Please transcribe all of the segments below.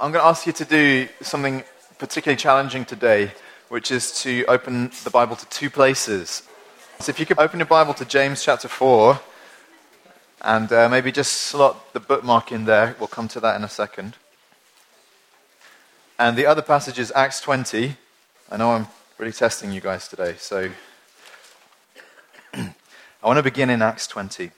I'm going to ask you to do something particularly challenging today, which is to open the Bible to two places. So if you could open your Bible to James chapter 4, and uh, maybe just slot the bookmark in there. We'll come to that in a second. And the other passage is Acts 20. I know I'm really testing you guys today, so I want to begin in Acts 20.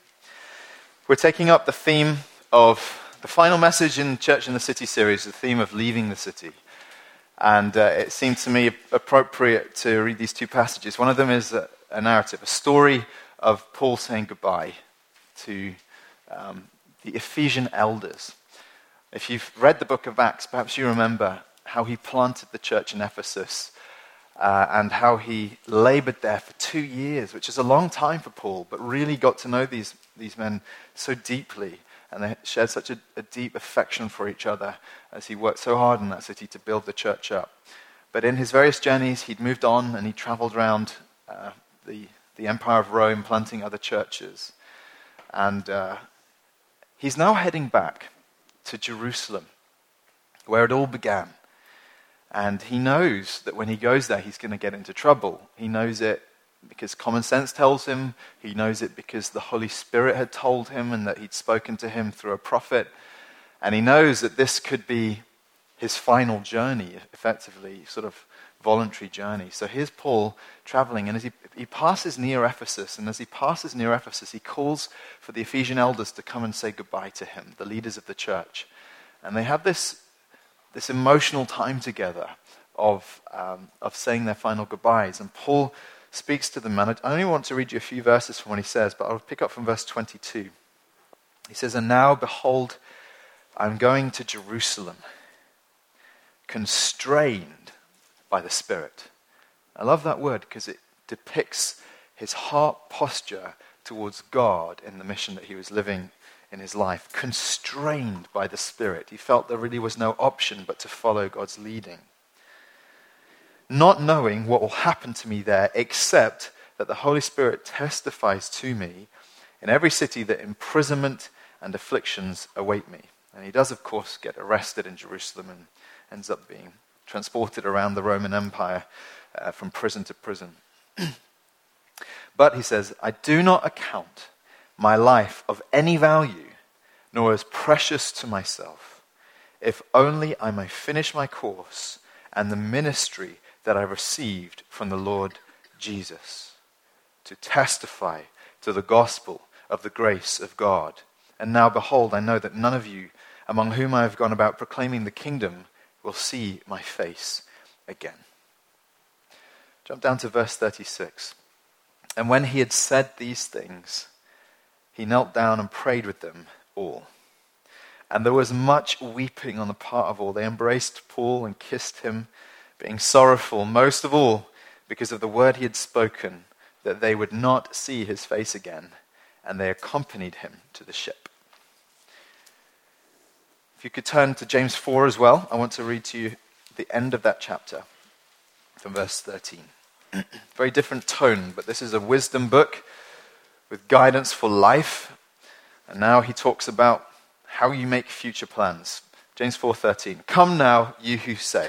We're taking up the theme of the final message in Church in the City series, the theme of leaving the city. And uh, it seemed to me appropriate to read these two passages. One of them is a, a narrative, a story of Paul saying goodbye to um, the Ephesian elders. If you've read the book of Acts, perhaps you remember how he planted the church in Ephesus uh, and how he labored there for two years, which is a long time for Paul, but really got to know these, these men so deeply and they shared such a, a, deep affection for each other as he worked so hard in that city to build the church up. But in his various journeys, he'd moved on and he traveled around uh, the, the empire of Rome, planting other churches. And uh, he's now heading back to Jerusalem, where it all began. And he knows that when he goes there, he's going to get into trouble. He knows it because common sense tells him. He knows it because the Holy Spirit had told him and that he'd spoken to him through a prophet. And he knows that this could be his final journey, effectively, sort of voluntary journey. So here's Paul traveling, and as he, he passes near Ephesus, and as he passes near Ephesus, he calls for the Ephesian elders to come and say goodbye to him, the leaders of the church. And they have this, this emotional time together of, um, of saying their final goodbyes. And Paul speaks to them. And I only want to read you a few verses from what he says, but I'll pick up from verse 22. He says, And now, behold, I'm going to Jerusalem, constrained by the Spirit. I love that word because it depicts his heart posture towards God in the mission that he was living in his life, constrained by the Spirit. He felt there really was no option but to follow God's leading not knowing what will happen to me there, except that the Holy Spirit testifies to me in every city that imprisonment and afflictions await me. And he does, of course, get arrested in Jerusalem and ends up being transported around the Roman Empire uh, from prison to prison. but he says, I do not account my life of any value, nor as precious to myself, if only I may finish my course and the ministry that I received from the Lord Jesus to testify to the gospel of the grace of God. And now, behold, I know that none of you among whom I have gone about proclaiming the kingdom will see my face again. Jump down to verse 36. And when he had said these things, he knelt down and prayed with them all. And there was much weeping on the part of all. They embraced Paul and kissed him being sorrowful most of all because of the word he had spoken, that they would not see his face again, and they accompanied him to the ship. If you could turn to James 4 as well, I want to read to you the end of that chapter from verse 13. Very different tone, but this is a wisdom book with guidance for life. And now he talks about how you make future plans. James 4:13. Come now, you who say,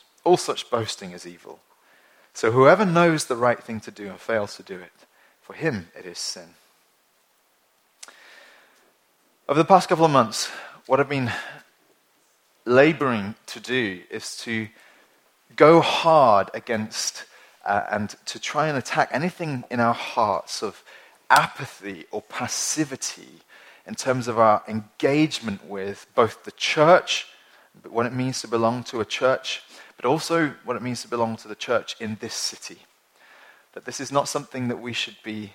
All such boasting is evil. So whoever knows the right thing to do and fails to do it, for him it is sin. Over the past couple of months, what I've been laboring to do is to go hard against uh, and to try and attack anything in our hearts of apathy or passivity in terms of our engagement with both the church, what it means to belong to a church, but also what it means to belong to the church in this city. That this is not something that we should be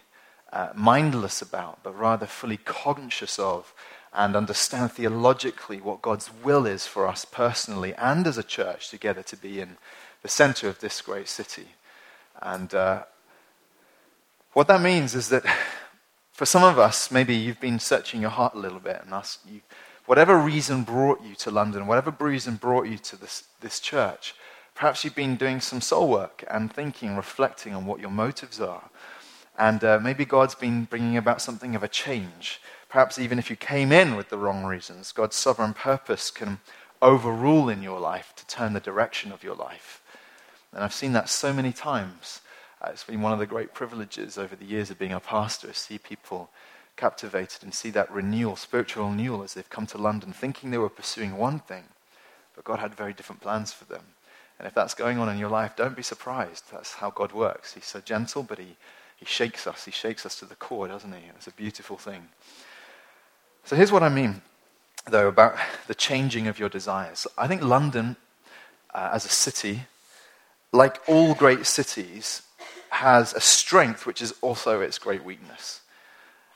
uh, mindless about, but rather fully conscious of and understand theologically what God's will is for us personally and as a church together to be in the center of this great city. And uh, what that means is that for some of us, maybe you've been searching your heart a little bit and asked you, whatever reason brought you to London, whatever reason brought you to this, this church, perhaps you've been doing some soul work and thinking, reflecting on what your motives are. And uh, maybe God's been bringing about something of a change. Perhaps even if you came in with the wrong reasons, God's sovereign purpose can overrule in your life to turn the direction of your life. And I've seen that so many times. Uh, it's been one of the great privileges over the years of being a pastor, to see people captivated and see that renewal, spiritual renewal, as they've come to London thinking they were pursuing one thing, but God had very different plans for them. And if that's going on in your life, don't be surprised. That's how God works. He's so gentle, but he, he shakes us. He shakes us to the core, doesn't he? It's a beautiful thing. So here's what I mean, though, about the changing of your desires. I think London, uh, as a city, like all great cities, has a strength which is also its great weakness.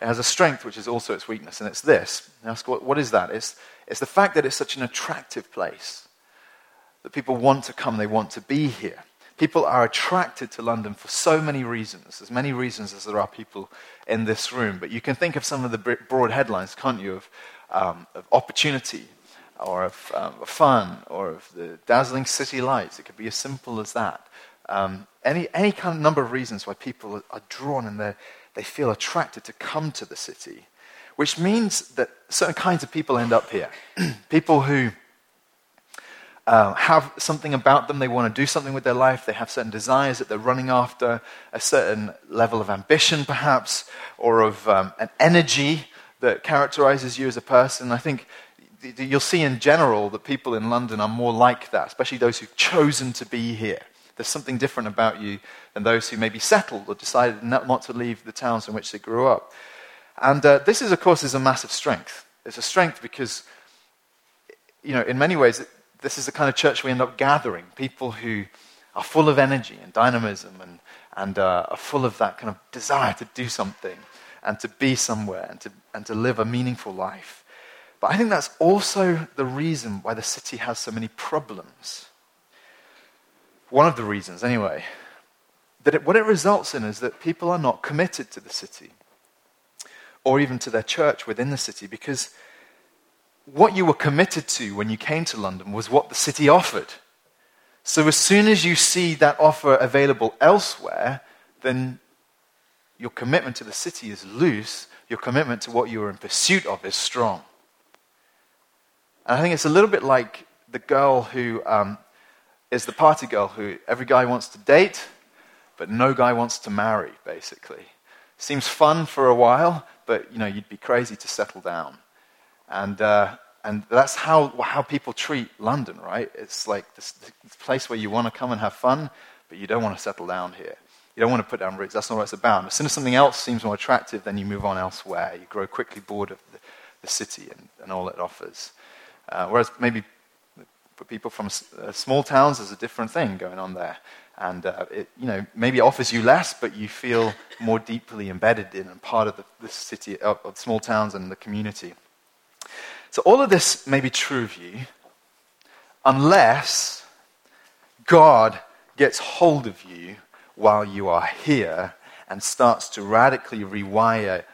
It has a strength which is also its weakness, and it's this. Ask what, what is that? It's, it's the fact that it's such an attractive place that people want to come, they want to be here. People are attracted to London for so many reasons, as many reasons as there are people in this room. But you can think of some of the broad headlines, can't you, of, um, of opportunity, or of, um, fun, or of the dazzling city lights. It could be as simple as that. Um, any, any kind of number of reasons why people are drawn and they feel attracted to come to the city, which means that certain kinds of people end up here. people who uh, have something about them, they want to do something with their life, they have certain desires that they're running after, a certain level of ambition perhaps, or of um, an energy that characterizes you as a person. I think you'll see in general that people in London are more like that, especially those who've chosen to be here. There's something different about you than those who maybe settled or decided not to leave the towns in which they grew up. And uh, this, is, of course, is a massive strength. It's a strength because, you know, in many ways, this is the kind of church we end up gathering people who are full of energy and dynamism and, and uh, are full of that kind of desire to do something and to be somewhere and to, and to live a meaningful life. But I think that's also the reason why the city has so many problems. One of the reasons, anyway. That it, what it results in is that people are not committed to the city or even to their church within the city because what you were committed to when you came to London was what the city offered. So as soon as you see that offer available elsewhere, then your commitment to the city is loose, your commitment to what you were in pursuit of is strong. And I think it's a little bit like the girl who um, is the party girl who every guy wants to date, but no guy wants to marry, basically. Seems fun for a while, but you know, you'd be crazy to settle down. And, uh, and that's how, how people treat London, right? It's like this, this place where you want to come and have fun, but you don't want to settle down here. You don't want to put down roots. That's not what it's about. As soon as something else seems more attractive, then you move on elsewhere. You grow quickly bored of the, the city and, and all it offers. Uh, whereas maybe for people from uh, small towns, there's a different thing going on there. And uh, it, you know, maybe it offers you less, but you feel more deeply embedded in and part of the, the city, of, of small towns and the community. So all of this may be true of you unless God gets hold of you while you are here and starts to radically rewire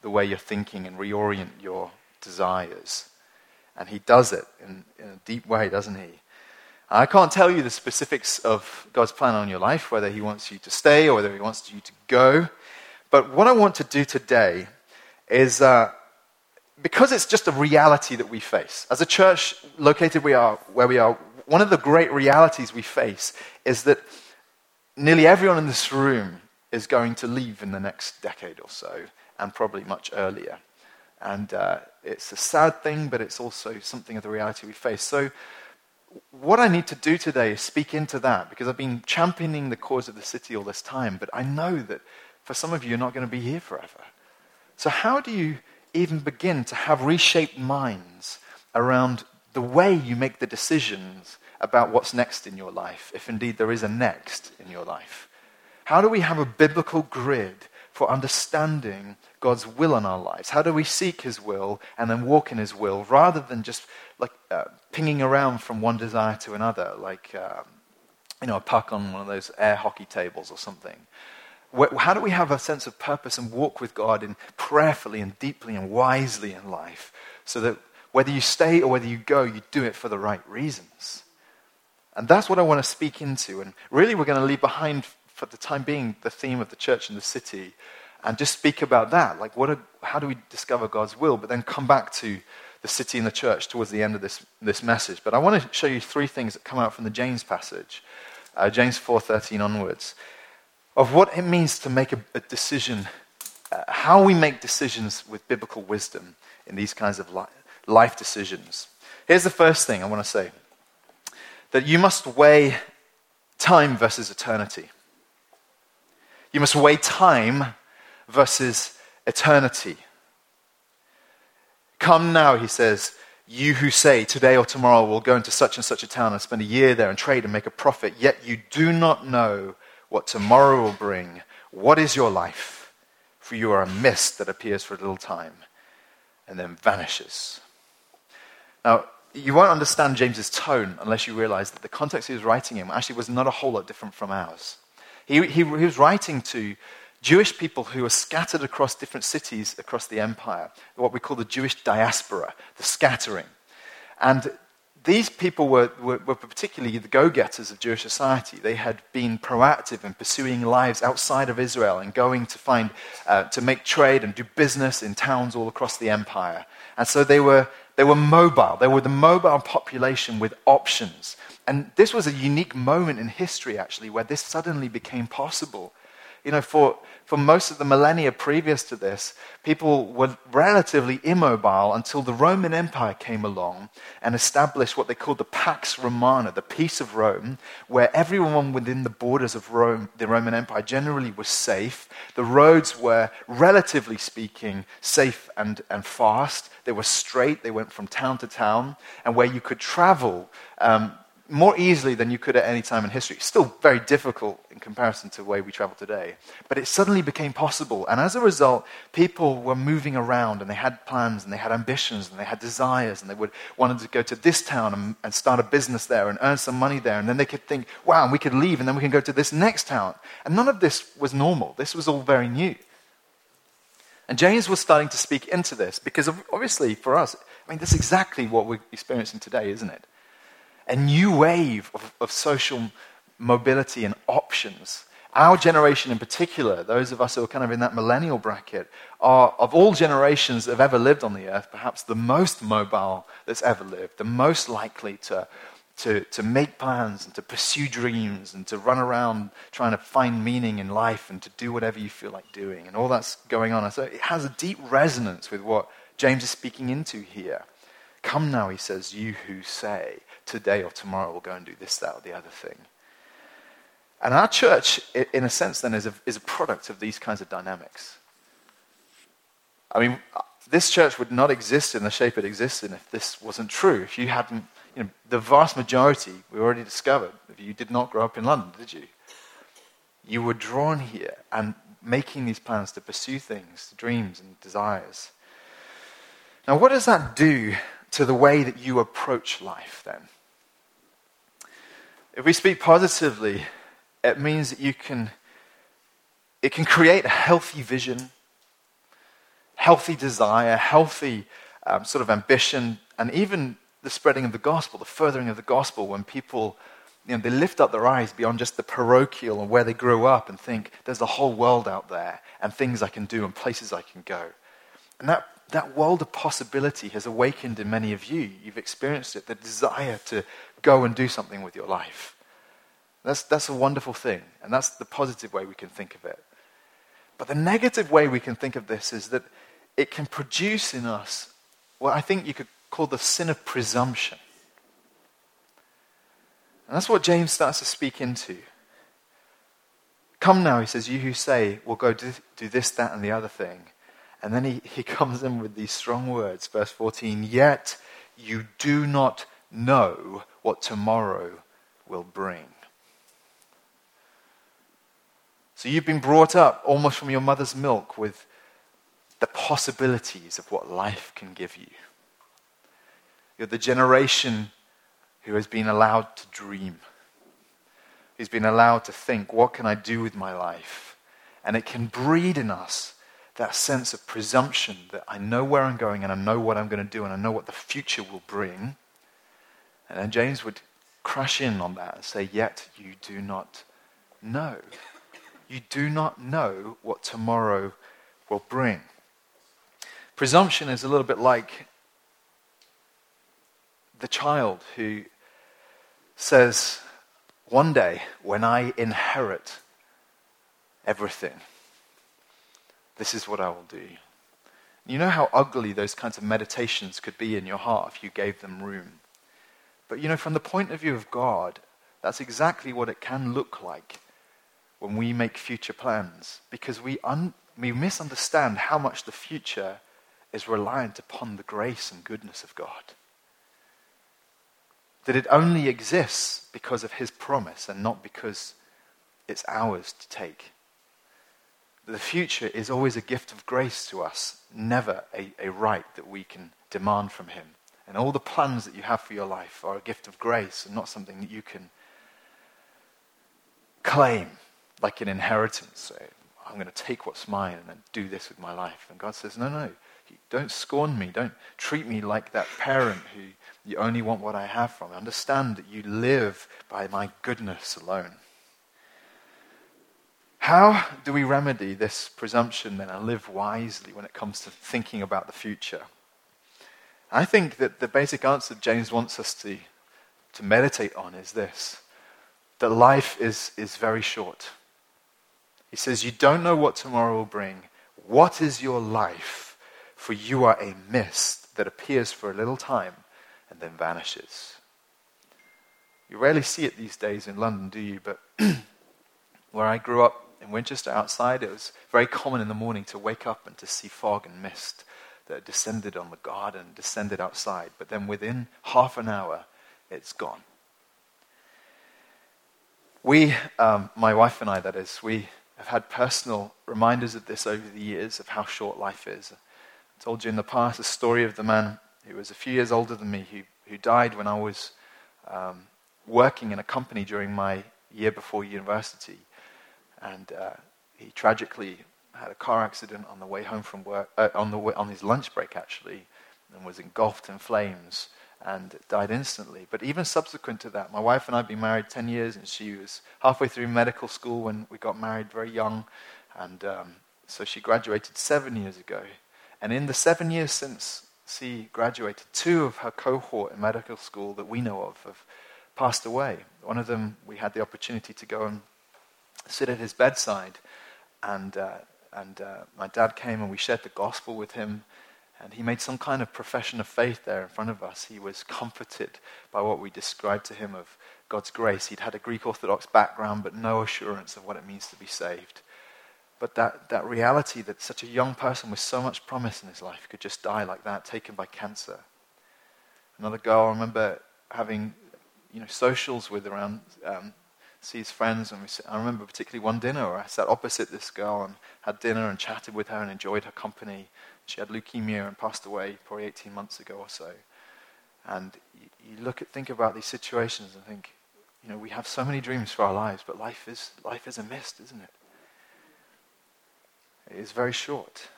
the way you're thinking and reorient your desires. And he does it in, in a deep way, doesn't he? I can't tell you the specifics of God's plan on your life, whether he wants you to stay or whether he wants you to go. But what I want to do today is uh, because it's just a reality that we face. As a church located we are, where we are, one of the great realities we face is that nearly everyone in this room is going to leave in the next decade or so, and probably much earlier. And uh, it's a sad thing, but it's also something of the reality we face. So, what I need to do today is speak into that because I've been championing the cause of the city all this time, but I know that for some of you, you're not going to be here forever. So, how do you even begin to have reshaped minds around the way you make the decisions about what's next in your life, if indeed there is a next in your life? How do we have a biblical grid for understanding God's will in our lives? How do we seek His will and then walk in His will rather than just like uh, pinging around from one desire to another, like um, you know a puck on one of those air hockey tables or something? How do we have a sense of purpose and walk with God in prayerfully and deeply and wisely in life so that whether you stay or whether you go, you do it for the right reasons? And that's what I want to speak into. And really, we're going to leave behind, for the time being, the theme of the church and the city and just speak about that. Like, what are, how do we discover God's will? But then come back to the city and the church towards the end of this, this message. But I want to show you three things that come out from the James passage, uh, James 4.13 onwards of what it means to make a, a decision, uh, how we make decisions with biblical wisdom in these kinds of li- life decisions. Here's the first thing I want to say that you must weigh time versus eternity. You must weigh time versus eternity. Come now, he says, you who say, Today or tomorrow we'll go into such and such a town and spend a year there and trade and make a profit, yet you do not know what tomorrow will bring. What is your life? For you are a mist that appears for a little time and then vanishes. Now, you won't understand James's tone unless you realize that the context he was writing in actually was not a whole lot different from ours. He, he, he was writing to Jewish people who were scattered across different cities across the empire, what we call the Jewish diaspora, the scattering. And these people were, were, were particularly the go getters of Jewish society. They had been proactive in pursuing lives outside of Israel and going to find, uh, to make trade and do business in towns all across the empire. And so they were, they were mobile. They were the mobile population with options. And this was a unique moment in history, actually, where this suddenly became possible. You know, for, for most of the millennia previous to this, people were relatively immobile until the Roman Empire came along and established what they called the Pax Romana, the peace of Rome, where everyone within the borders of Rome, the Roman Empire generally was safe. The roads were, relatively speaking, safe and, and fast. They were straight, they went from town to town, and where you could travel um, more easily than you could at any time in history. Still very difficult in comparison to the way we travel today. But it suddenly became possible. And as a result, people were moving around and they had plans and they had ambitions and they had desires and they would wanted to go to this town and, and start a business there and earn some money there. And then they could think, wow, we could leave and then we can go to this next town. And none of this was normal. This was all very new. And James was starting to speak into this because obviously for us, I mean, that's exactly what we're experiencing today, isn't it? A new wave of, of social mobility and options. Our generation in particular, those of us who are kind of in that millennial bracket, are of all generations that have ever lived on the earth, perhaps the most mobile that's ever lived, the most likely to, to, to make plans and to pursue dreams and to run around trying to find meaning in life and to do whatever you feel like doing. And all that's going on. So it has a deep resonance with what James is speaking into here. Come now, he says, you who say, today or tomorrow we'll go and do this, that, or the other thing. And our church, in a sense, then, is a, is a product of these kinds of dynamics. I mean, uh, this church would not exist in the shape it exists in if this wasn't true. If you hadn't, you know, the vast majority, we already discovered, if you did not grow up in London, did you? You were drawn here and making these plans to pursue things, dreams and desires. Now, what does that do to the way that you approach life then? If we speak positively, it means that you can, it can create a healthy vision, healthy desire, healthy um, sort of ambition, and even the spreading of the gospel, the furthering of the gospel when people you know, they lift up their eyes beyond just the parochial and where they grew up and think there's a whole world out there and things I can do and places I can go. And that that world of possibility has awakened in many of you. You've experienced it, the desire to go and do something with your life. That's, that's a wonderful thing, and that's the positive way we can think of it. But the negative way we can think of this is that it can produce in us what I think you could call the sin of presumption. And that's what James starts to speak into. Come now, he says, you who say, we'll go do, do this, that, and the other thing and then he, he comes in with these strong words, verse 14 Yet you do not know what tomorrow will bring. So you've been brought up almost from your mother's milk with the possibilities of what life can give you. You're the generation who has been allowed to dream, who's been allowed to think, what can I do with my life? And it can breed in us that sense of presumption that I know where I'm going and I know what I'm going to do and I know what the future will bring. And then James would crash in on that and say, Yet you do not know. You do not know what tomorrow will bring. Presumption is a little bit like the child who says, One day, when I inherit everything, this is what I will do. You know how ugly those kinds of meditations could be in your heart if you gave them room. But you know, from the point of view of God, that's exactly what it can look like when we make future plans because we, un- we misunderstand how much the future is reliant upon the grace and goodness of God. That it only exists because of His promise and not because it's ours to take. The future is always a gift of grace to us, never a, a right that we can demand from Him. And all the plans that you have for your life are a gift of grace and not something that you can claim like an inheritance. So I'm going to take what's mine and then do this with my life. And God says, no, no, don't scorn me. Don't treat me like that parent who you only want what I have from. Understand that you live by my goodness alone. How do we remedy this presumption then and live wisely when it comes to thinking about the future? I think that the basic answer James wants us to, to meditate on is this that life is, is very short. He says, You don't know what tomorrow will bring. What is your life? For you are a mist that appears for a little time and then vanishes. You rarely see it these days in London, do you? But where I grew up in Winchester outside, it was very common in the morning to wake up and to see fog and mist that descended on the garden, descended outside. But then within half an hour, it's gone. We, um, my wife and I, that is, we have had personal reminders of this over the years of how short life is. I told you in the past a story of the man who was a few years older than me who, who died when I was um, working in a company during my year before university. And uh, he tragically had a car accident on the way home from work, uh, on, the way, on his lunch break actually, and was engulfed in flames and died instantly. But even subsequent to that, my wife and I had been married 10 years, and she was halfway through medical school when we got married very young. And um, so she graduated seven years ago. And in the seven years since she graduated, two of her cohort in medical school that we know of have passed away. One of them, we had the opportunity to go and sit at his bedside. And, uh, and uh, my dad came and we shared the gospel with him. And he made some kind of profession of faith there in front of us. He was comforted by what we described to him of God's grace. He'd had a Greek Orthodox background, but no assurance of what it means to be saved. But that, that reality that such a young person with so much promise in his life could just die like that, taken by cancer. Another girl, I remember having you know, socials with around um, his friends. And we, I remember particularly one dinner where I sat opposite this girl and had dinner and chatted with her and enjoyed her company. She had leukemia and passed away probably 18 months ago or so. And you, you look at, think about these situations and think, you know, we have so many dreams for our lives, but life is, life is a mist, isn't it? It is very short.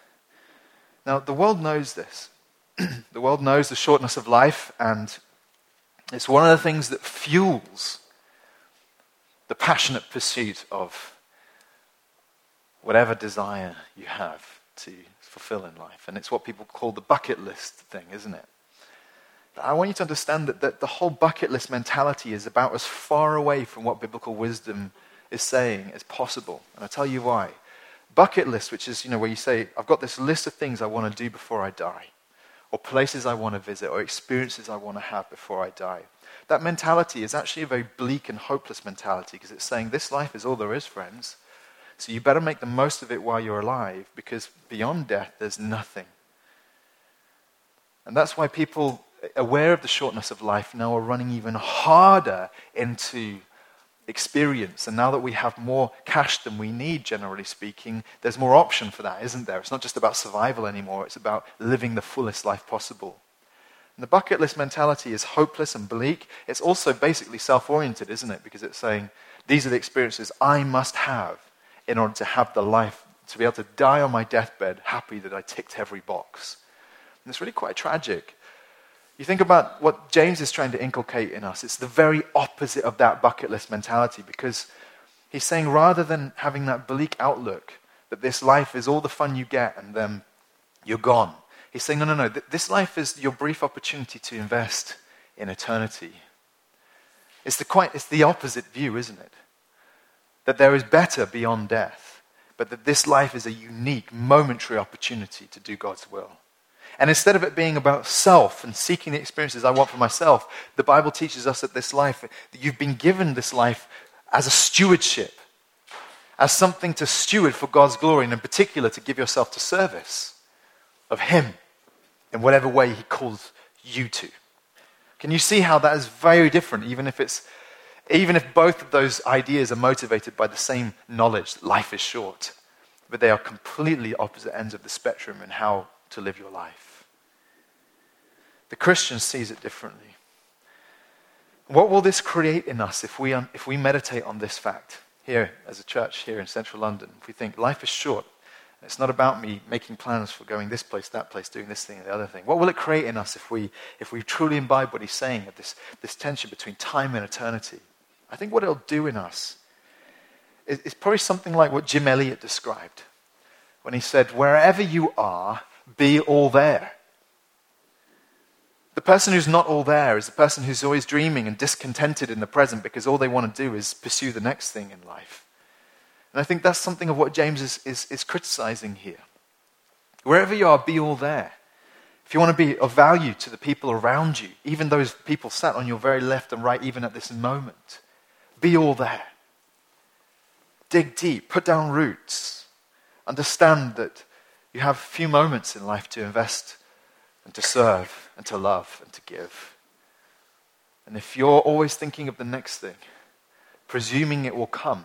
Now, the world knows this. the world knows the shortness of life, and it's one of the things that fuels the passionate pursuit of whatever desire you have to fulfill in life. And it's what people call the bucket list thing, isn't it? I want you to understand that, that the whole bucket list mentality is about as far away from what biblical wisdom is saying as possible. And I'll tell you why. Bucket list, which is, you know, where you say, I've got this list of things I want to do before I die, or places I want to visit, or experiences I want to have before I die. That mentality is actually a very bleak and hopeless mentality because it's saying this life is all there is, friends. So you better make the most of it while you're alive because beyond death, there's nothing. And that's why people, aware of the shortness of life, now are running even harder into experience. And now that we have more cash than we need, generally speaking, there's more option for that, isn't there? It's not just about survival anymore, it's about living the fullest life possible. The bucket list mentality is hopeless and bleak. It's also basically self oriented, isn't it? Because it's saying, these are the experiences I must have in order to have the life, to be able to die on my deathbed happy that I ticked every box. And it's really quite tragic. You think about what James is trying to inculcate in us, it's the very opposite of that bucket list mentality because he's saying rather than having that bleak outlook that this life is all the fun you get and then you're gone, he's saying, no, no, no, this life is your brief opportunity to invest in eternity. It's the, quite, it's the opposite view, isn't it? That there is better beyond death, but that this life is a unique, momentary opportunity to do God's will. And instead of it being about self and seeking the experiences I want for myself, the Bible teaches us that this life, that you've been given this life as a stewardship, as something to steward for God's glory, and in particular to give yourself to service of Him in whatever way He calls you to. Can you see how that is very different, even if it's even if both of those ideas are motivated by the same knowledge life is short, but they are completely opposite ends of the spectrum in how to live your life. The Christian sees it differently. What will this create in us if we, if we meditate on this fact here as a church here in central London? If we think life is short, it's not about me making plans for going this place, that place, doing this thing and the other thing. What will it create in us if we, if we truly imbibe what he's saying of this, this tension between time and eternity? I think what it'll do in us is, is probably something like what Jim Elliot described when he said, Wherever you are, be all there. The person who's not all there is the person who's always dreaming and discontented in the present because all they want to do is pursue the next thing in life. And I think that's something of what James is, is, is criticizing here. Wherever you are, be all there. If you want to be of value to the people around you, even those people sat on your very left and right, even at this moment, be all there. Dig deep, put down roots. Understand that you have few moments in life to invest and to serve and to love and to give. And if you're always thinking of the next thing, presuming it will come,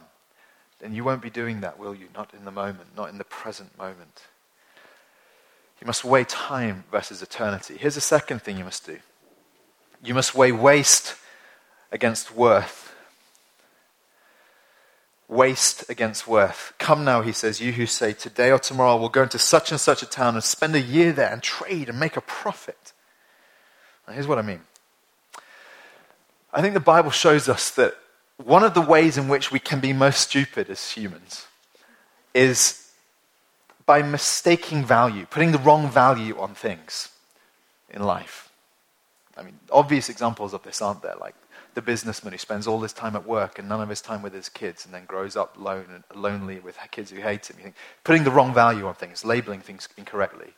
then you won't be doing that, will you? Not in the moment, not in the present moment. You must weigh time versus eternity. Here's the second thing you must do you must weigh waste against worth waste against worth. Come now, he says, you who say, today or tomorrow we'll go into such and such a town and spend a year there and trade and make a profit. Now, here's what I mean. I think the Bible shows us that one of the ways in which we can be most stupid as humans is by mistaking value, putting the wrong value on things in life. I mean, obvious examples of this aren't there, like the businessman who spends all his time at work and none of his time with his kids and then grows up lone lonely with kids who hate him. You think, putting the wrong value on things, labeling things incorrectly.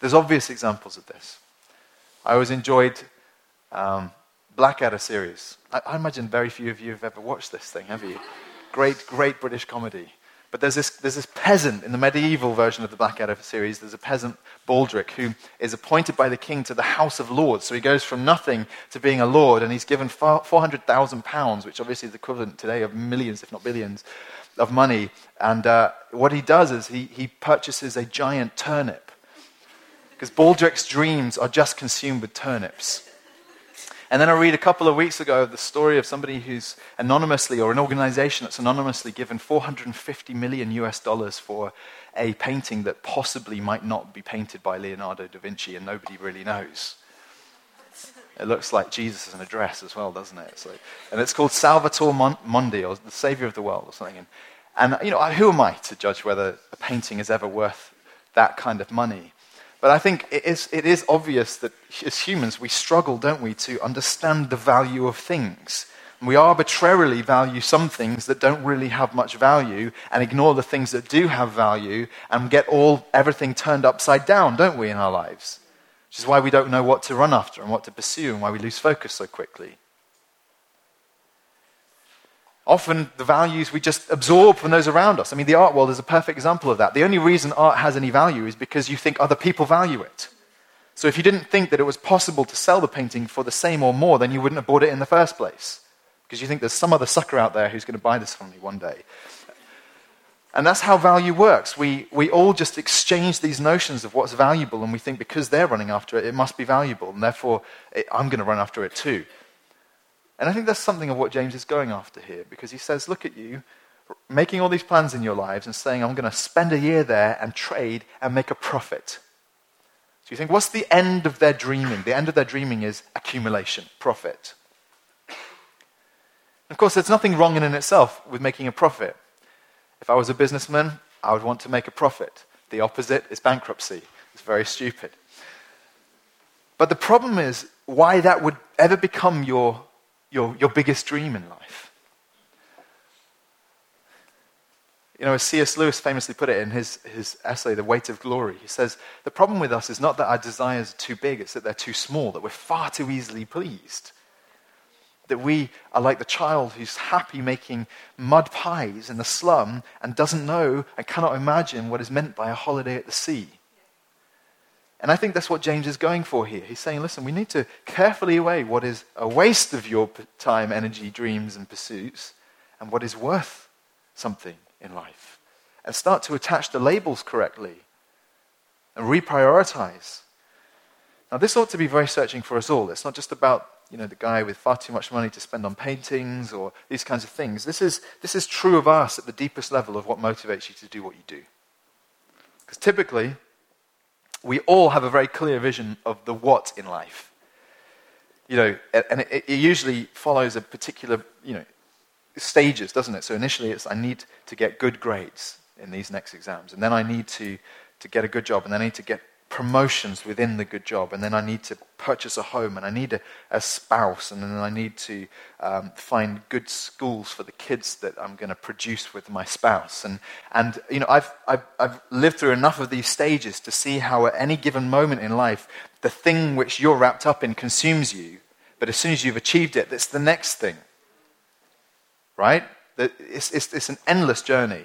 There's obvious examples of this. I always enjoyed um, Blackadder series. I, I imagine very few of you have ever watched this thing, have you? Great, great British comedy. But there's this, there's this peasant in the medieval version of the Blackadder series. There's a peasant, Baldric, who is appointed by the king to the House of Lords. So he goes from nothing to being a lord, and he's given £400,000, which obviously is equivalent today of millions, if not billions, of money. And uh, what he does is he, he purchases a giant turnip. Because Baldric's dreams are just consumed with turnips. And then I read a couple of weeks ago the story of somebody who's anonymously, or an organization that's anonymously given 450 million US dollars for a painting that possibly might not be painted by Leonardo da Vinci, and nobody really knows. It looks like Jesus in a dress as well, doesn't it? And it's called Salvator Mundi, or the Savior of the World, or something. And, and, you know, who am I to judge whether a painting is ever worth that kind of money? But I think it is, it is obvious that as humans, we struggle, don't we, to understand the value of things. We arbitrarily value some things that don't really have much value and ignore the things that do have value and get all, everything turned upside down, don't we, in our lives? Which is why we don't know what to run after and what to pursue and why we lose focus so quickly. Often the values we just absorb from those around us. I mean, the art world is a perfect example of that. The only reason art has any value is because you think other people value it. So if you didn't think that it was possible to sell the painting for the same or more, then you wouldn't have bought it in the first place. because you think there's some other sucker out there who's going to buy this from me one day. And that's how value works. We, we all just exchange these notions of what's valuable, and we think because they're running after it, it must be valuable, and therefore it, I'm going to run after it too. And I think that's something of what James is going after here, because he says, Look at you, making all these plans in your lives and saying, I'm going to spend a year there and trade and make a profit. So you think, what's the end of their dreaming? The end of their dreaming is accumulation, profit. Of course, there's nothing wrong in, in itself with making a profit. If I was a businessman, I would want to make a profit. The opposite is bankruptcy. It's very stupid. But the problem is why that would ever become your, your, your biggest dream in life. You know, as C.S. Lewis famously put it in his, his essay, The Weight of Glory, he says, The problem with us is not that our desires are too big, it's that they're too small, that we're far too easily pleased that we are like the child who's happy making mud pies in the slum and doesn't know and cannot imagine what is meant by a holiday at the sea. And I think that's what James is going for here. He's saying, listen, we need to carefully weigh what is a waste of your time, energy, dreams, and pursuits, and what is worth something in life. And start to attach the labels correctly and reprioritize. Now, this ought to be very searching for us all. It's not just about you know, the guy with far too much money to spend on paintings or these kinds of things. This is, this is true of us at the deepest level of what motivates you to do what you do. Because typically, we all have a very clear vision of the what in life. You know, and it, it usually follows a particular, you know, stages, doesn't it? So initially it's I need to get good grades in these next exams, and then I need to, to get a good job, and then I need to get promotions within the good job, and then I need to purchase a home, and I need a, a spouse, and then I need to um, find good schools for the kids that I'm going to produce with my spouse. And, and you know, I've, I've, I've lived through enough of these stages to see how at any given moment in life, the thing which you're wrapped up in consumes you, but as soon as you've achieved it, it's the next thing. Right? It's, it's, it's an endless journey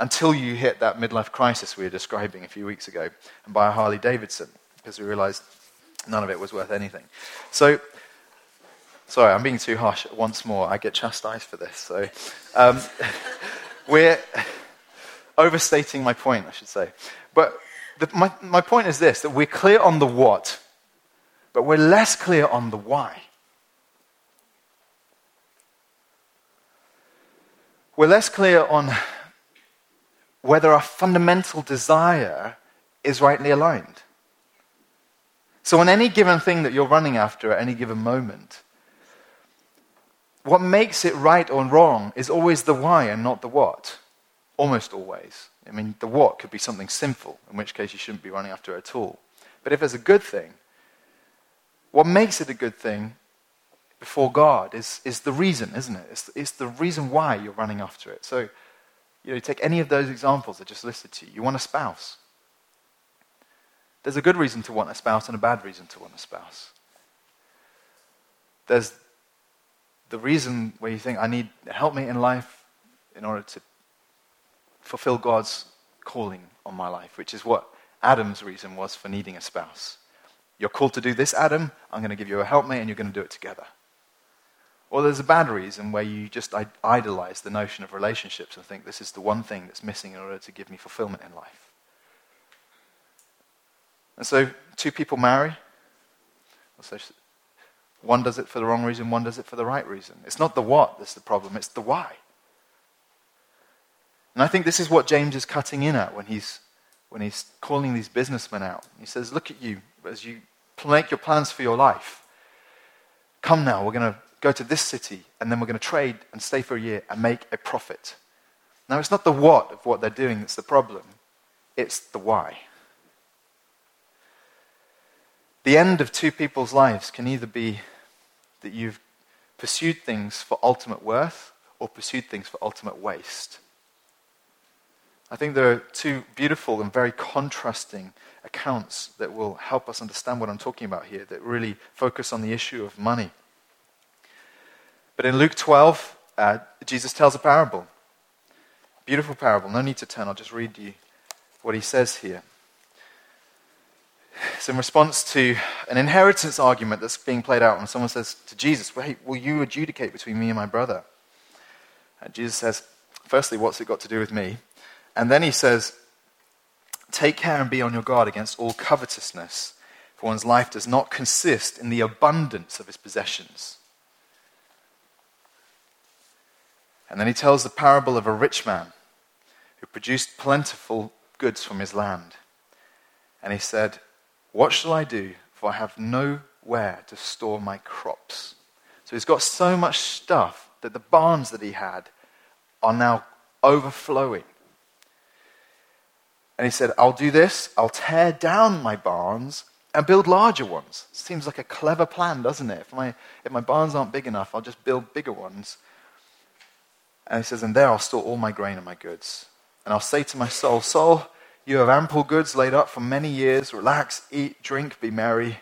until you hit that midlife crisis we were describing a few weeks ago and buy a Harley Davidson because we realized none of it was worth anything. So, sorry, I'm being too harsh once more. I get chastised for this. So, um, we're overstating my point, I should say. But the, my, my point is this that we're clear on the what, but we're less clear on the why. We're less clear on whether our fundamental desire is rightly aligned. So, on any given thing that you're running after at any given moment, what makes it right or wrong is always the why and not the what. Almost always. I mean, the what could be something sinful, in which case you shouldn't be running after it at all. But if it's a good thing, what makes it a good thing before God is, is the reason, isn't it? It's, it's the reason why you're running after it. So, you know, take any of those examples I just listed to you. You want a spouse. There's a good reason to want a spouse and a bad reason to want a spouse. There's the reason where you think, I need help me in life in order to fulfill God's calling on my life, which is what Adam's reason was for needing a spouse. You're called to do this, Adam. I'm going to give you a helpmate, and you're going to do it together. Or there's a bad reason where you just idolize the notion of relationships and think this is the one thing that's missing in order to give me fulfillment in life. And so two people marry. So one does it for the wrong reason, one does it for the right reason. It's not the what that's the problem, it's the why. And I think this is what James is cutting in at when he's, when he's calling these businessmen out. He says, Look at you as you make your plans for your life. Come now, we're going to go to this city, and then we're going to trade and stay for a year and make a profit. Now, it's not the what of what they're doing that's the problem, it's the why. The end of two people's lives can either be that you've pursued things for ultimate worth or pursued things for ultimate waste. I think there are two beautiful and very contrasting accounts that will help us understand what I'm talking about here, that really focus on the issue of money. But in Luke 12, uh, Jesus tells a parable. Beautiful parable. No need to turn. I'll just read you what he says here. It's in response to an inheritance argument that's being played out when someone says to Jesus, Wait, will you adjudicate between me and my brother? And Jesus says, Firstly, what's it got to do with me? And then he says, Take care and be on your guard against all covetousness, for one's life does not consist in the abundance of his possessions. And then he tells the parable of a rich man who produced plentiful goods from his land. And he said, What shall I do? For I have nowhere to store my crops. So he's got so much stuff that the barns that he had are now overflowing. And he said, I'll do this. I'll tear down my barns and build larger ones. Seems like a clever plan, doesn't it? If my, if my barns aren't big enough, I'll just build bigger ones. And he says, And there I'll store all my grain and my goods. And I'll say to my soul, Soul, you have ample goods laid up for many years. Relax, eat, drink, be merry.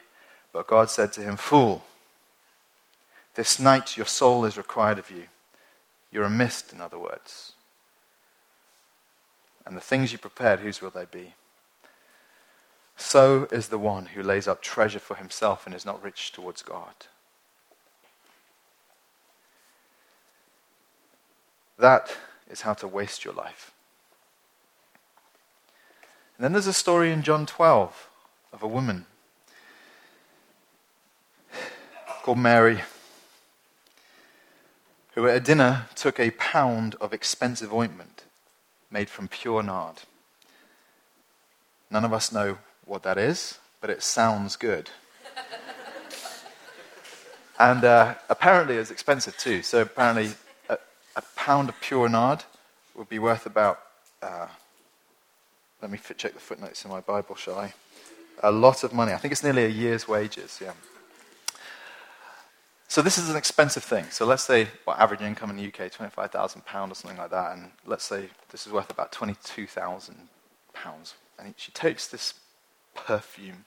But God said to him, Fool, this night your soul is required of you. You're a mist, in other words. And the things you prepared, whose will they be? So is the one who lays up treasure for himself and is not rich towards God. That is how to waste your life. And then there's a story in John 12 of a woman called Mary who at a dinner took a pound of expensive ointment made from pure nard. None of us know what that is, but it sounds good. and uh, apparently it's expensive too. So apparently a, pound of pure nard would be worth about, uh, let me check the footnotes in my Bible, shall I? A lot of money. I think it's nearly a year's wages, yeah. So this is an expensive thing. So let's say, well, average income in the UK, £25,000 or something like that, and let's say this is worth about £22,000. And she takes this perfume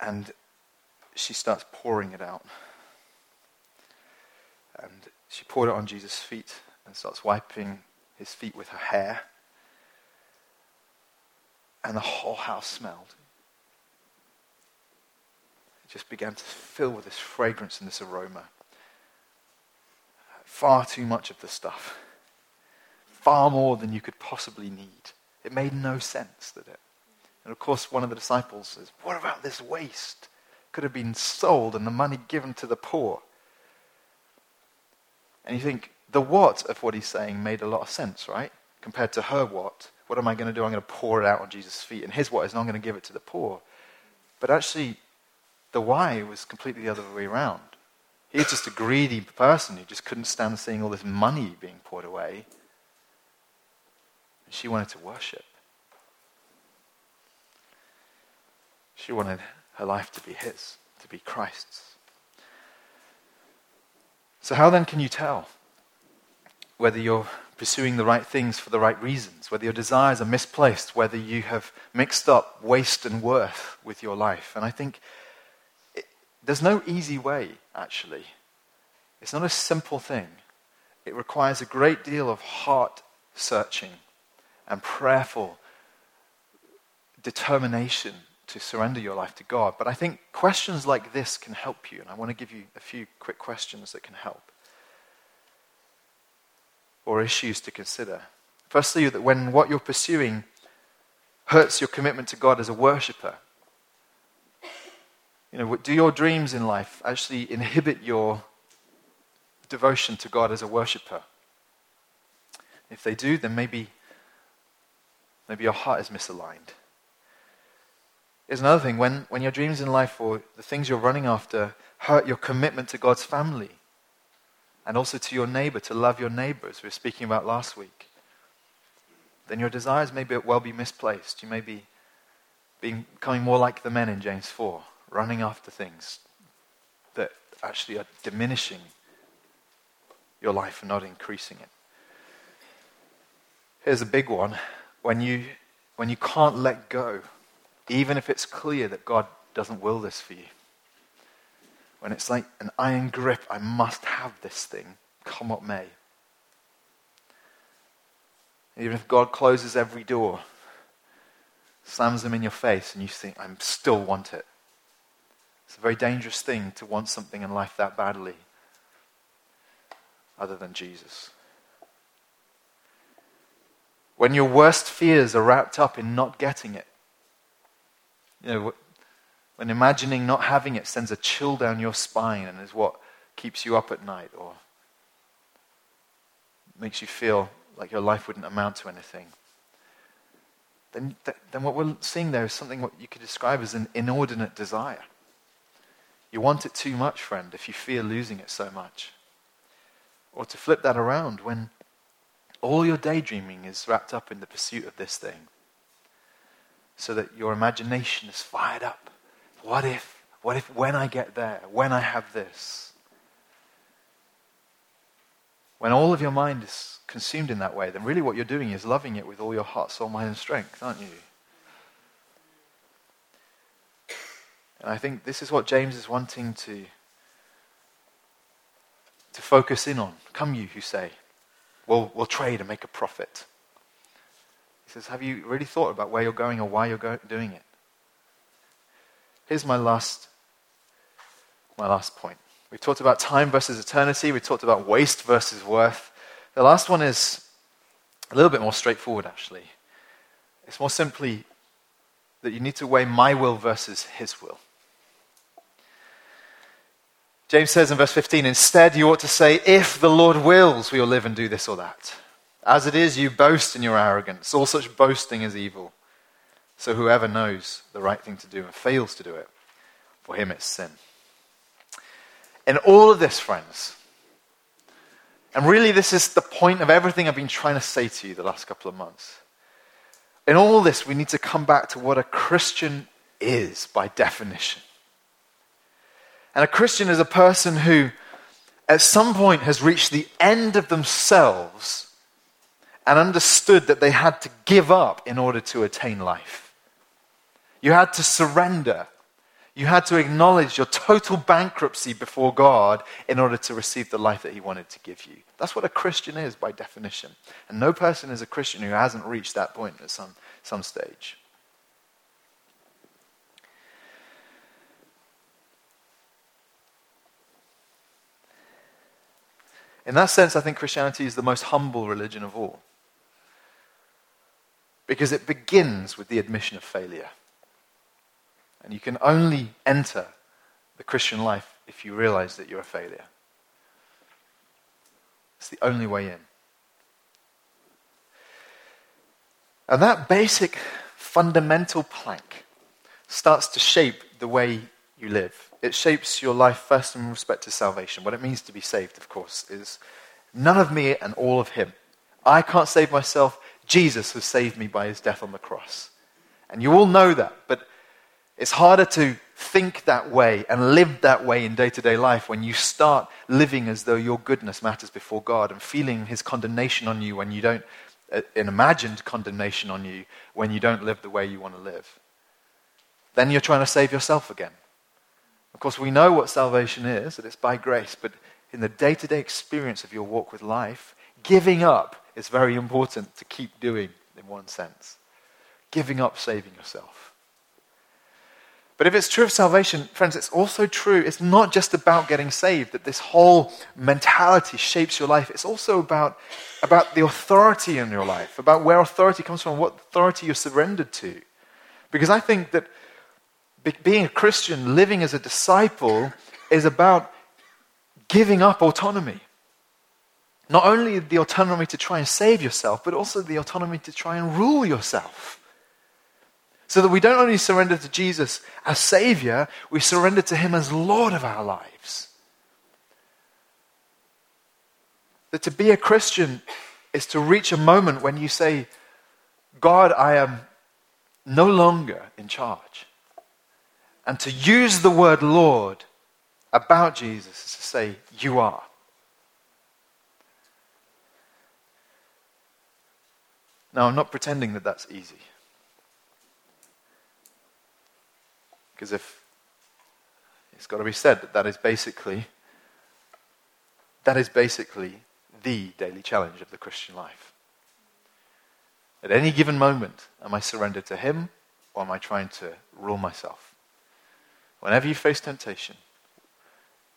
and she starts pouring it out. And she poured it on Jesus' feet and starts wiping his feet with her hair. And the whole house smelled It just began to fill with this fragrance and this aroma. Far too much of the stuff. Far more than you could possibly need. It made no sense, did it? And of course, one of the disciples says, What about this waste? Could have been sold and the money given to the poor. And you think, the what of what he's saying made a lot of sense, right? Compared to her what. What am I going to do? I'm going to pour it out on Jesus' feet. And his what is, I'm going to give it to the poor. But actually, the why was completely the other way around. He was just a greedy person who just couldn't stand seeing all this money being poured away. And she wanted to worship. She wanted her life to be his, to be Christ's. So, how then can you tell whether you're pursuing the right things for the right reasons, whether your desires are misplaced, whether you have mixed up waste and worth with your life? And I think there's no easy way, actually. It's not a simple thing. It requires a great deal of heart searching and prayerful determination to surrender your life to God. But I think questions like this can help you, and I want to give you a few quick questions that can help. Or issues to consider. Firstly, that when what you're pursuing hurts your commitment to God as a worshiper, you know, do your dreams in life actually inhibit your devotion to God as a worshiper? If they do, then maybe, maybe your heart is misaligned. Here's another thing when, when your dreams in life or the things you're running after hurt your commitment to God's family and also to your neighbor, to love your neighbor, as we were speaking about last week, then your desires may be, well be misplaced. You may be being, becoming more like the men in James 4 running after things that actually are diminishing your life and not increasing it. Here's a big one. When you, when you can't let go, even if it's clear that God doesn't will this for you, when it's like an iron grip, I must have this thing, come what may. Even if God closes every door, slams them in your face, and you think, I still want it. It's a very dangerous thing to want something in life that badly, other than Jesus. When your worst fears are wrapped up in not getting it, you know, when imagining not having it sends a chill down your spine and is what keeps you up at night or makes you feel like your life wouldn't amount to anything, then, then what we're seeing there is something what you could describe as an inordinate desire. You want it too much, friend, if you fear losing it so much. Or to flip that around, when all your daydreaming is wrapped up in the pursuit of this thing, so that your imagination is fired up. What if? What if when I get there, when I have this? When all of your mind is consumed in that way, then really what you're doing is loving it with all your heart, soul, mind, and strength, aren't you? And I think this is what James is wanting to, to focus in on. Come, you who say, we'll, we'll trade and make a profit. Says, Have you really thought about where you're going or why you're go- doing it? Here's my last, my last point. We've talked about time versus eternity. We talked about waste versus worth. The last one is a little bit more straightforward, actually. It's more simply that you need to weigh my will versus his will. James says in verse 15, instead you ought to say, if the Lord wills, we will live and do this or that. As it is, you boast in your arrogance. All such boasting is evil. So whoever knows the right thing to do and fails to do it, for him it's sin. In all of this, friends, and really this is the point of everything I've been trying to say to you the last couple of months. In all this, we need to come back to what a Christian is by definition. And a Christian is a person who, at some point, has reached the end of themselves and understood that they had to give up in order to attain life. You had to surrender. You had to acknowledge your total bankruptcy before God in order to receive the life that He wanted to give you. That's what a Christian is by definition. And no person is a Christian who hasn't reached that point at some, some stage. In that sense, I think Christianity is the most humble religion of all. Because it begins with the admission of failure. And you can only enter the Christian life if you realize that you're a failure. It's the only way in. And that basic fundamental plank starts to shape the way you live it shapes your life first in respect to salvation. What it means to be saved, of course, is none of me and all of Him. I can't save myself. Jesus has saved me by His death on the cross. And you all know that, but it's harder to think that way and live that way in day to day life when you start living as though your goodness matters before God and feeling His condemnation on you when you don't, uh, an imagined condemnation on you when you don't live the way you want to live. Then you're trying to save yourself again. Of course, we know what salvation is, that it's by grace, but in the day to day experience of your walk with life, giving up is very important to keep doing in one sense. Giving up saving yourself. But if it's true of salvation, friends, it's also true. It's not just about getting saved, that this whole mentality shapes your life. It's also about, about the authority in your life, about where authority comes from, what authority you're surrendered to. Because I think that being a Christian, living as a disciple, is about giving up autonomy. Not only the autonomy to try and save yourself, but also the autonomy to try and rule yourself. So that we don't only surrender to Jesus as Savior, we surrender to Him as Lord of our lives. That to be a Christian is to reach a moment when you say, God, I am no longer in charge. And to use the word Lord about Jesus is to say, You are. Now, I'm not pretending that that's easy. Because if it's got to be said that that is basically that is basically the daily challenge of the Christian life. At any given moment, am I surrendered to Him or am I trying to rule myself? Whenever you face temptation,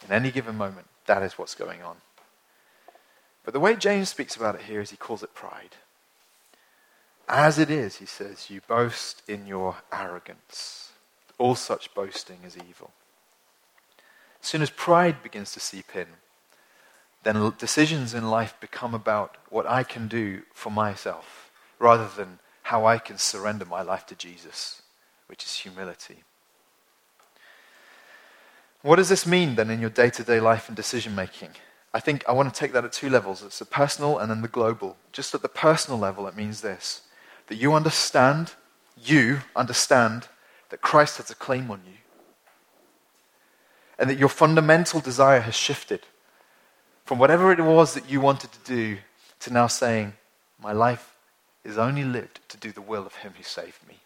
in any given moment, that is what's going on. But the way James speaks about it here is he calls it pride. As it is, he says, you boast in your arrogance. All such boasting is evil. As soon as pride begins to seep in, then decisions in life become about what I can do for myself rather than how I can surrender my life to Jesus, which is humility. What does this mean then in your day to day life and decision making? I think I want to take that at two levels it's the personal and then the global. Just at the personal level, it means this that you understand, you understand that Christ has a claim on you. And that your fundamental desire has shifted from whatever it was that you wanted to do to now saying, My life is only lived to do the will of Him who saved me.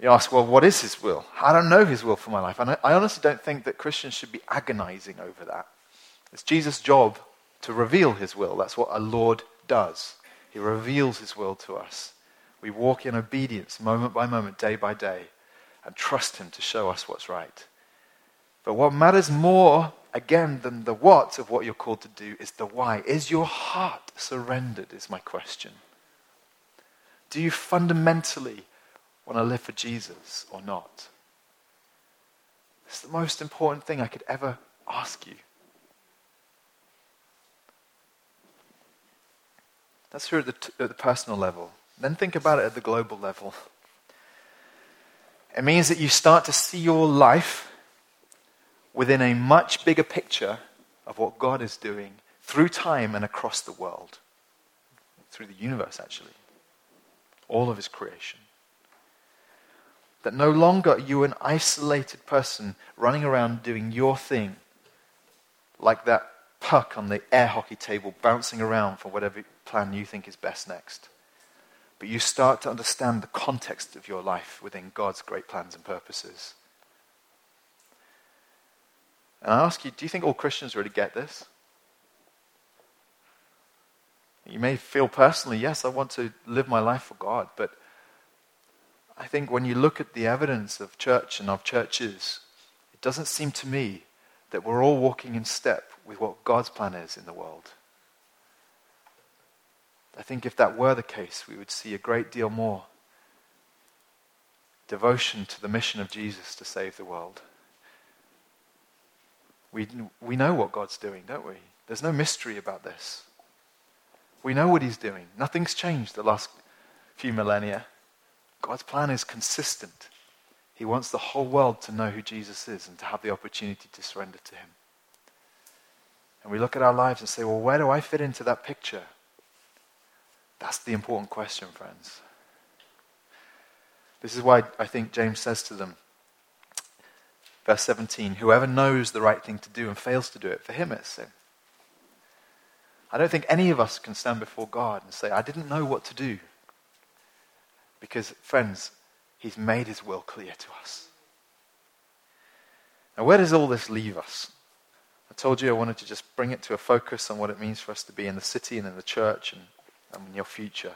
You ask, well, what is His will? I don't know His will for my life. And I, honestly don't think that Christians should be agonizing over that. It's Jesus' job to reveal His will. That's what a Lord does. He reveals His will to us. We walk in obedience moment by moment, day by day, and trust Him to show us what's right. But what matters more, again, than the what of what you're called to do is the why. Is your heart surrendered, is my question. Do you fundamentally want to live for Jesus or not? It's the most important thing I could ever ask you. That's true at the, t- at the personal level. Then think about it at the global level. It means that you start to see your life within a much bigger picture of what God is doing through time and across the world, through the universe, actually, all of His creation. That no longer are you an isolated person running around doing your thing, like that puck on the air hockey table bouncing around for whatever plan you think is best next. But you start to understand the context of your life within God's great plans and purposes. And I ask you, do you think all Christians really get this? You may feel personally, yes, I want to live my life for God, but I think when you look at the evidence of church and of churches, it doesn't seem to me that we're all walking in step with what God's plan is in the world. I think if that were the case, we would see a great deal more devotion to the mission of Jesus to save the world. We, we know what God's doing, don't we? There's no mystery about this. We know what He's doing. Nothing's changed the last few millennia. God's plan is consistent. He wants the whole world to know who Jesus is and to have the opportunity to surrender to Him. And we look at our lives and say, well, where do I fit into that picture? That's the important question, friends. This is why I think James says to them, verse 17, whoever knows the right thing to do and fails to do it, for him it's sin. I don't think any of us can stand before God and say, I didn't know what to do. Because, friends, He's made His will clear to us. Now, where does all this leave us? I told you I wanted to just bring it to a focus on what it means for us to be in the city and in the church and, and in your future.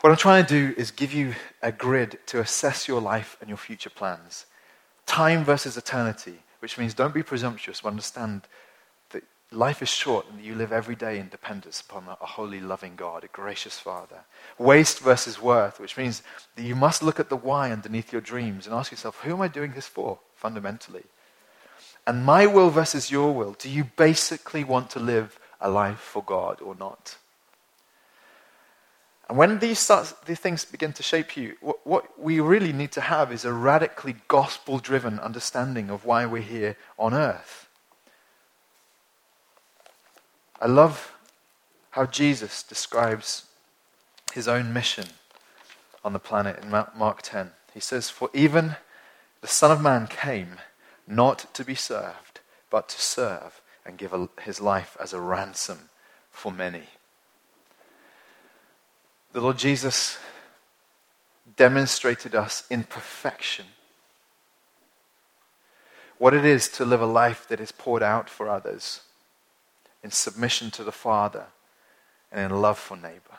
What I'm trying to do is give you a grid to assess your life and your future plans. Time versus eternity, which means don't be presumptuous, but understand that life is short and that you live every day in dependence upon a holy, loving God, a gracious Father. Waste versus worth, which means that you must look at the why underneath your dreams and ask yourself, who am I doing this for, fundamentally? And my will versus your will. Do you basically want to live a life for God or not? And when these, start, these things begin to shape you, what, what we really need to have is a radically gospel driven understanding of why we're here on earth. I love how Jesus describes his own mission on the planet in Mark 10. He says, For even the Son of Man came not to be served, but to serve and give his life as a ransom for many. The Lord Jesus demonstrated us in perfection what it is to live a life that is poured out for others in submission to the Father and in love for neighbor.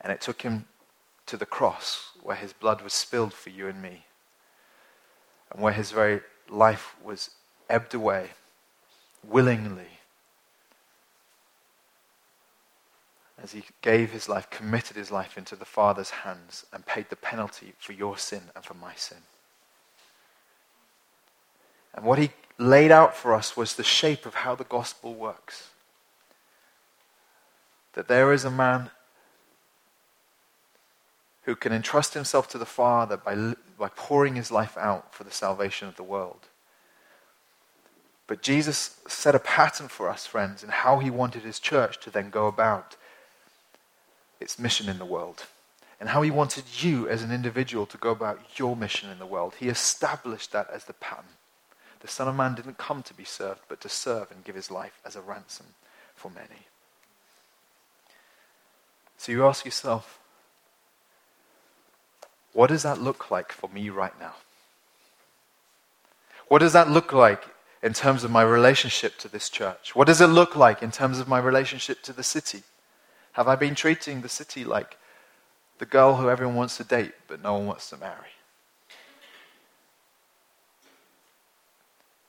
And it took him to the cross where his blood was spilled for you and me, and where his very life was ebbed away willingly as he gave his life, committed his life into the Father's hands, and paid the penalty for your sin and for my sin. And what he laid out for us was the shape of how the gospel works. That there is a man who can entrust himself to the Father by, by pouring his life out for the salvation of the world. But Jesus set a pattern for us, friends, in how he wanted his church to then go about its mission in the world and how he wanted you as an individual to go about your mission in the world. He established that as the pattern. The Son of Man didn't come to be served, but to serve and give his life as a ransom for many. So you ask yourself, what does that look like for me right now? What does that look like in terms of my relationship to this church? What does it look like in terms of my relationship to the city? Have I been treating the city like the girl who everyone wants to date but no one wants to marry?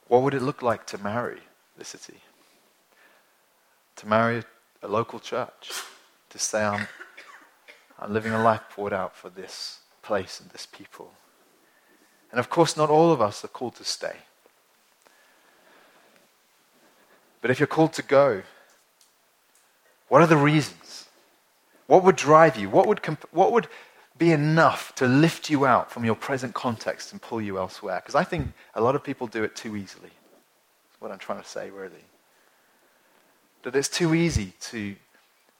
What would it look like to marry the city? To marry a local church? To say, I'm, I'm living a life poured out for this place and this people? And of course, not all of us are called to stay. But if you're called to go, what are the reasons? What would drive you? What would, comp- what would be enough to lift you out from your present context and pull you elsewhere? Because I think a lot of people do it too easily. That's what I'm trying to say, really. That it's too easy to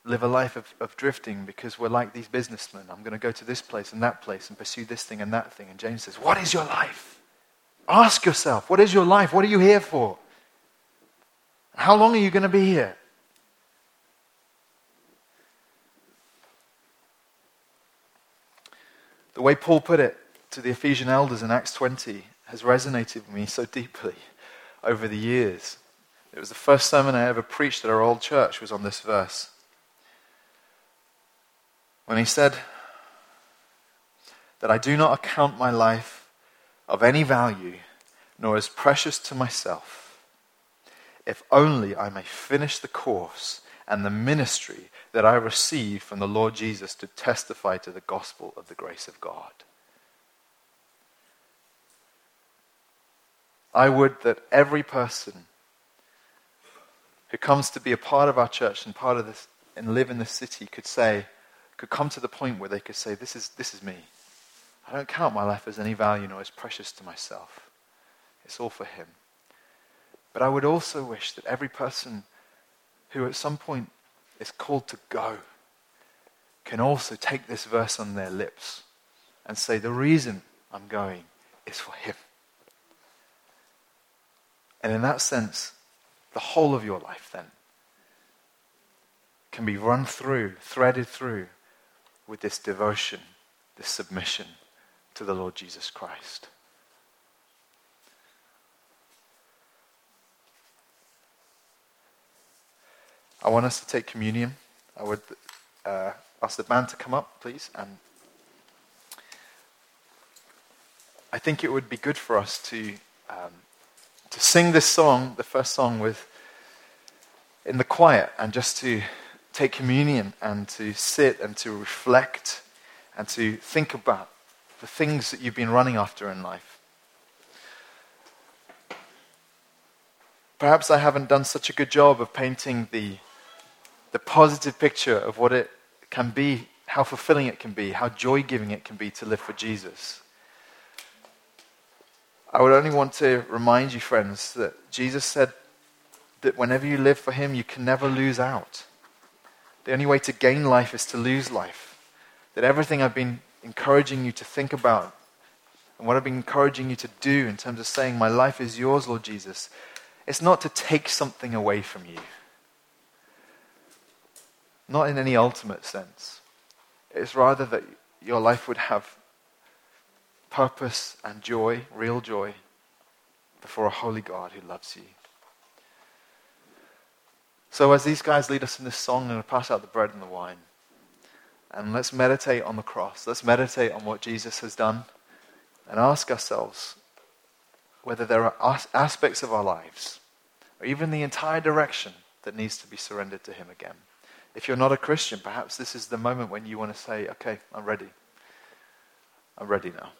live a life of, of drifting because we're like these businessmen. I'm going to go to this place and that place and pursue this thing and that thing. And James says, What is your life? Ask yourself, what is your life? What are you here for? How long are you going to be here? The way Paul put it to the Ephesian elders in Acts 20 has resonated with me so deeply over the years. It was the first sermon I ever preached at our old church was on this verse. When he said that I do not account my life of any value nor as precious to myself, if only I may finish the course and the ministry that I received from the Lord Jesus to testify to the gospel of the grace of God. I would that every person who comes to be a part of our church and part of this and live in the city could say, could come to the point where they could say, This is, this is me. I don't count my life as any value nor as precious to myself. It's all for Him. But I would also wish that every person who at some point is called to go can also take this verse on their lips and say, The reason I'm going is for Him. And in that sense, the whole of your life then can be run through, threaded through with this devotion, this submission to the Lord Jesus Christ. I want us to take communion. I would uh, ask the band to come up, please. And I think it would be good for us to um, to sing this song, the first song, with in the quiet, and just to take communion and to sit and to reflect and to think about the things that you've been running after in life. Perhaps I haven't done such a good job of painting the the positive picture of what it can be, how fulfilling it can be, how joy giving it can be to live for Jesus. I would only want to remind you, friends, that Jesus said that whenever you live for Him, you can never lose out. The only way to gain life is to lose life. That everything I've been encouraging you to think about and what I've been encouraging you to do in terms of saying, My life is yours, Lord Jesus, it's not to take something away from you. Not in any ultimate sense. It's rather that your life would have purpose and joy, real joy, before a holy God who loves you. So, as these guys lead us in this song, I'm going to pass out the bread and the wine. and let's meditate on the cross. Let's meditate on what Jesus has done and ask ourselves whether there are aspects of our lives or even the entire direction that needs to be surrendered to Him again. If you're not a Christian, perhaps this is the moment when you want to say, okay, I'm ready. I'm ready now.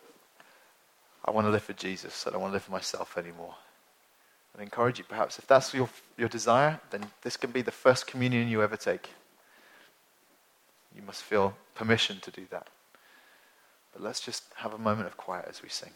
I want to live for Jesus. I don't want to live for myself anymore. I'd encourage you, perhaps, if that's your, your desire, then this can be the first communion you ever take. You must feel permission to do that. But let's just have a moment of quiet as we sing.